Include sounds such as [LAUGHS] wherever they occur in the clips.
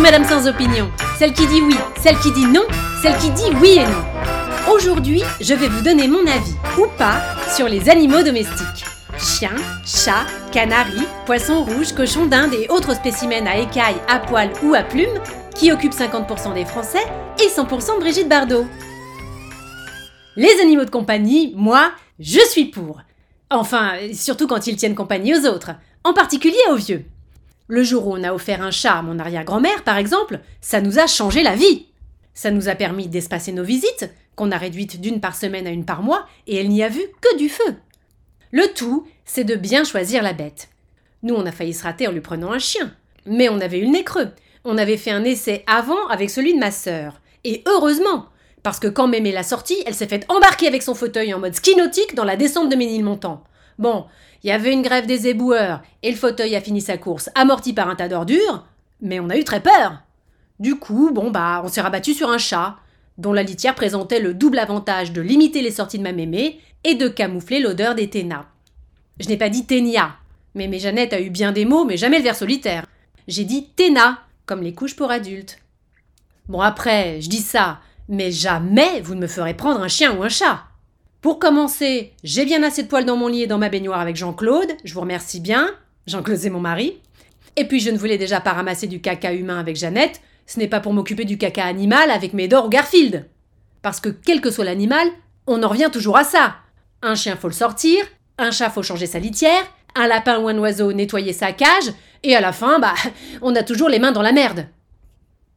Madame sans opinion, celle qui dit oui, celle qui dit non, celle qui dit oui et non. Aujourd'hui, je vais vous donner mon avis, ou pas, sur les animaux domestiques. Chiens, chats, canaris, poissons rouges, cochons d'Inde et autres spécimens à écailles, à poils ou à plumes qui occupent 50% des Français et 100% de Brigitte Bardot. Les animaux de compagnie, moi, je suis pour. Enfin, surtout quand ils tiennent compagnie aux autres, en particulier aux vieux. Le jour où on a offert un chat à mon arrière-grand-mère, par exemple, ça nous a changé la vie. Ça nous a permis d'espacer nos visites, qu'on a réduites d'une par semaine à une par mois, et elle n'y a vu que du feu. Le tout, c'est de bien choisir la bête. Nous, on a failli se rater en lui prenant un chien. Mais on avait eu le nez creux. On avait fait un essai avant avec celui de ma sœur. Et heureusement Parce que quand Mémé l'a sortie, elle s'est faite embarquer avec son fauteuil en mode ski nautique dans la descente de Ménilmontant. Bon, il y avait une grève des éboueurs, et le fauteuil a fini sa course amorti par un tas d'ordures, mais on a eu très peur. Du coup, bon bah, on s'est rabattu sur un chat, dont la litière présentait le double avantage de limiter les sorties de ma mémé et de camoufler l'odeur des ténas. Je n'ai pas dit ténia, mais mes Jeannette a eu bien des mots, mais jamais le vers solitaire. J'ai dit téna, comme les couches pour adultes. Bon après, je dis ça, mais jamais vous ne me ferez prendre un chien ou un chat. Pour commencer, j'ai bien assez de poils dans mon lit et dans ma baignoire avec Jean-Claude, je vous remercie bien. Jean-Claude c'est mon mari. Et puis je ne voulais déjà pas ramasser du caca humain avec Jeannette, ce n'est pas pour m'occuper du caca animal avec Médor ou Garfield. Parce que quel que soit l'animal, on en revient toujours à ça. Un chien faut le sortir, un chat faut changer sa litière, un lapin ou un oiseau nettoyer sa cage, et à la fin, bah, [LAUGHS] on a toujours les mains dans la merde.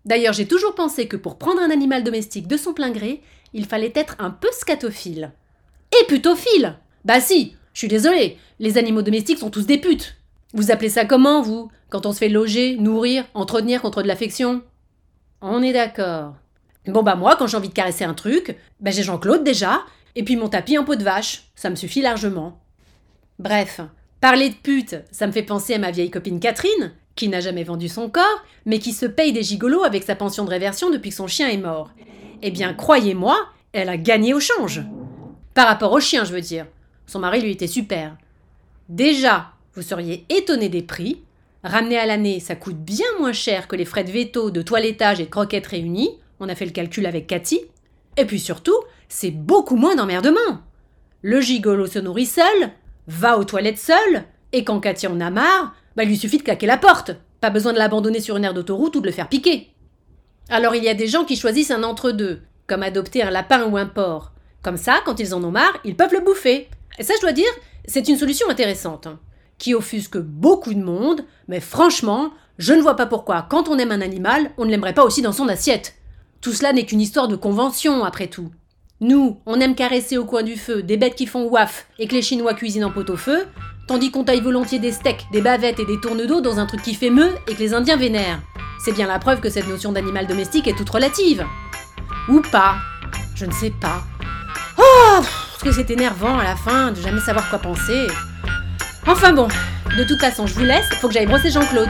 D'ailleurs, j'ai toujours pensé que pour prendre un animal domestique de son plein gré, il fallait être un peu scatophile. Et putophile Bah si, je suis désolée, les animaux domestiques sont tous des putes. Vous appelez ça comment, vous Quand on se fait loger, nourrir, entretenir contre de l'affection? On est d'accord. Bon bah moi, quand j'ai envie de caresser un truc, bah j'ai Jean-Claude déjà, et puis mon tapis en peau de vache, ça me suffit largement. Bref, parler de pute, ça me fait penser à ma vieille copine Catherine, qui n'a jamais vendu son corps, mais qui se paye des gigolos avec sa pension de réversion depuis que son chien est mort. Eh bien, croyez-moi, elle a gagné au change. Par rapport au chien, je veux dire. Son mari lui était super. Déjà, vous seriez étonné des prix. Ramené à l'année, ça coûte bien moins cher que les frais de veto, de toilettage et de croquettes réunis. On a fait le calcul avec Cathy. Et puis surtout, c'est beaucoup moins d'emmerdement. Le gigolo se nourrit seul, va aux toilettes seul, et quand Cathy en a marre, bah, il lui suffit de claquer la porte. Pas besoin de l'abandonner sur une aire d'autoroute ou de le faire piquer. Alors il y a des gens qui choisissent un entre-deux, comme adopter un lapin ou un porc. Comme ça, quand ils en ont marre, ils peuvent le bouffer. Et ça, je dois dire, c'est une solution intéressante, hein, qui offusque beaucoup de monde, mais franchement, je ne vois pas pourquoi, quand on aime un animal, on ne l'aimerait pas aussi dans son assiette. Tout cela n'est qu'une histoire de convention, après tout. Nous, on aime caresser au coin du feu des bêtes qui font waf et que les Chinois cuisinent en pot-au-feu, tandis qu'on taille volontiers des steaks, des bavettes et des tournes d'eau dans un truc qui fait meu et que les Indiens vénèrent. C'est bien la preuve que cette notion d'animal domestique est toute relative. Ou pas. Je ne sais pas. Que c'est énervant à la fin de jamais savoir quoi penser. Enfin bon, de toute façon, je vous laisse, faut que j'aille brosser Jean-Claude.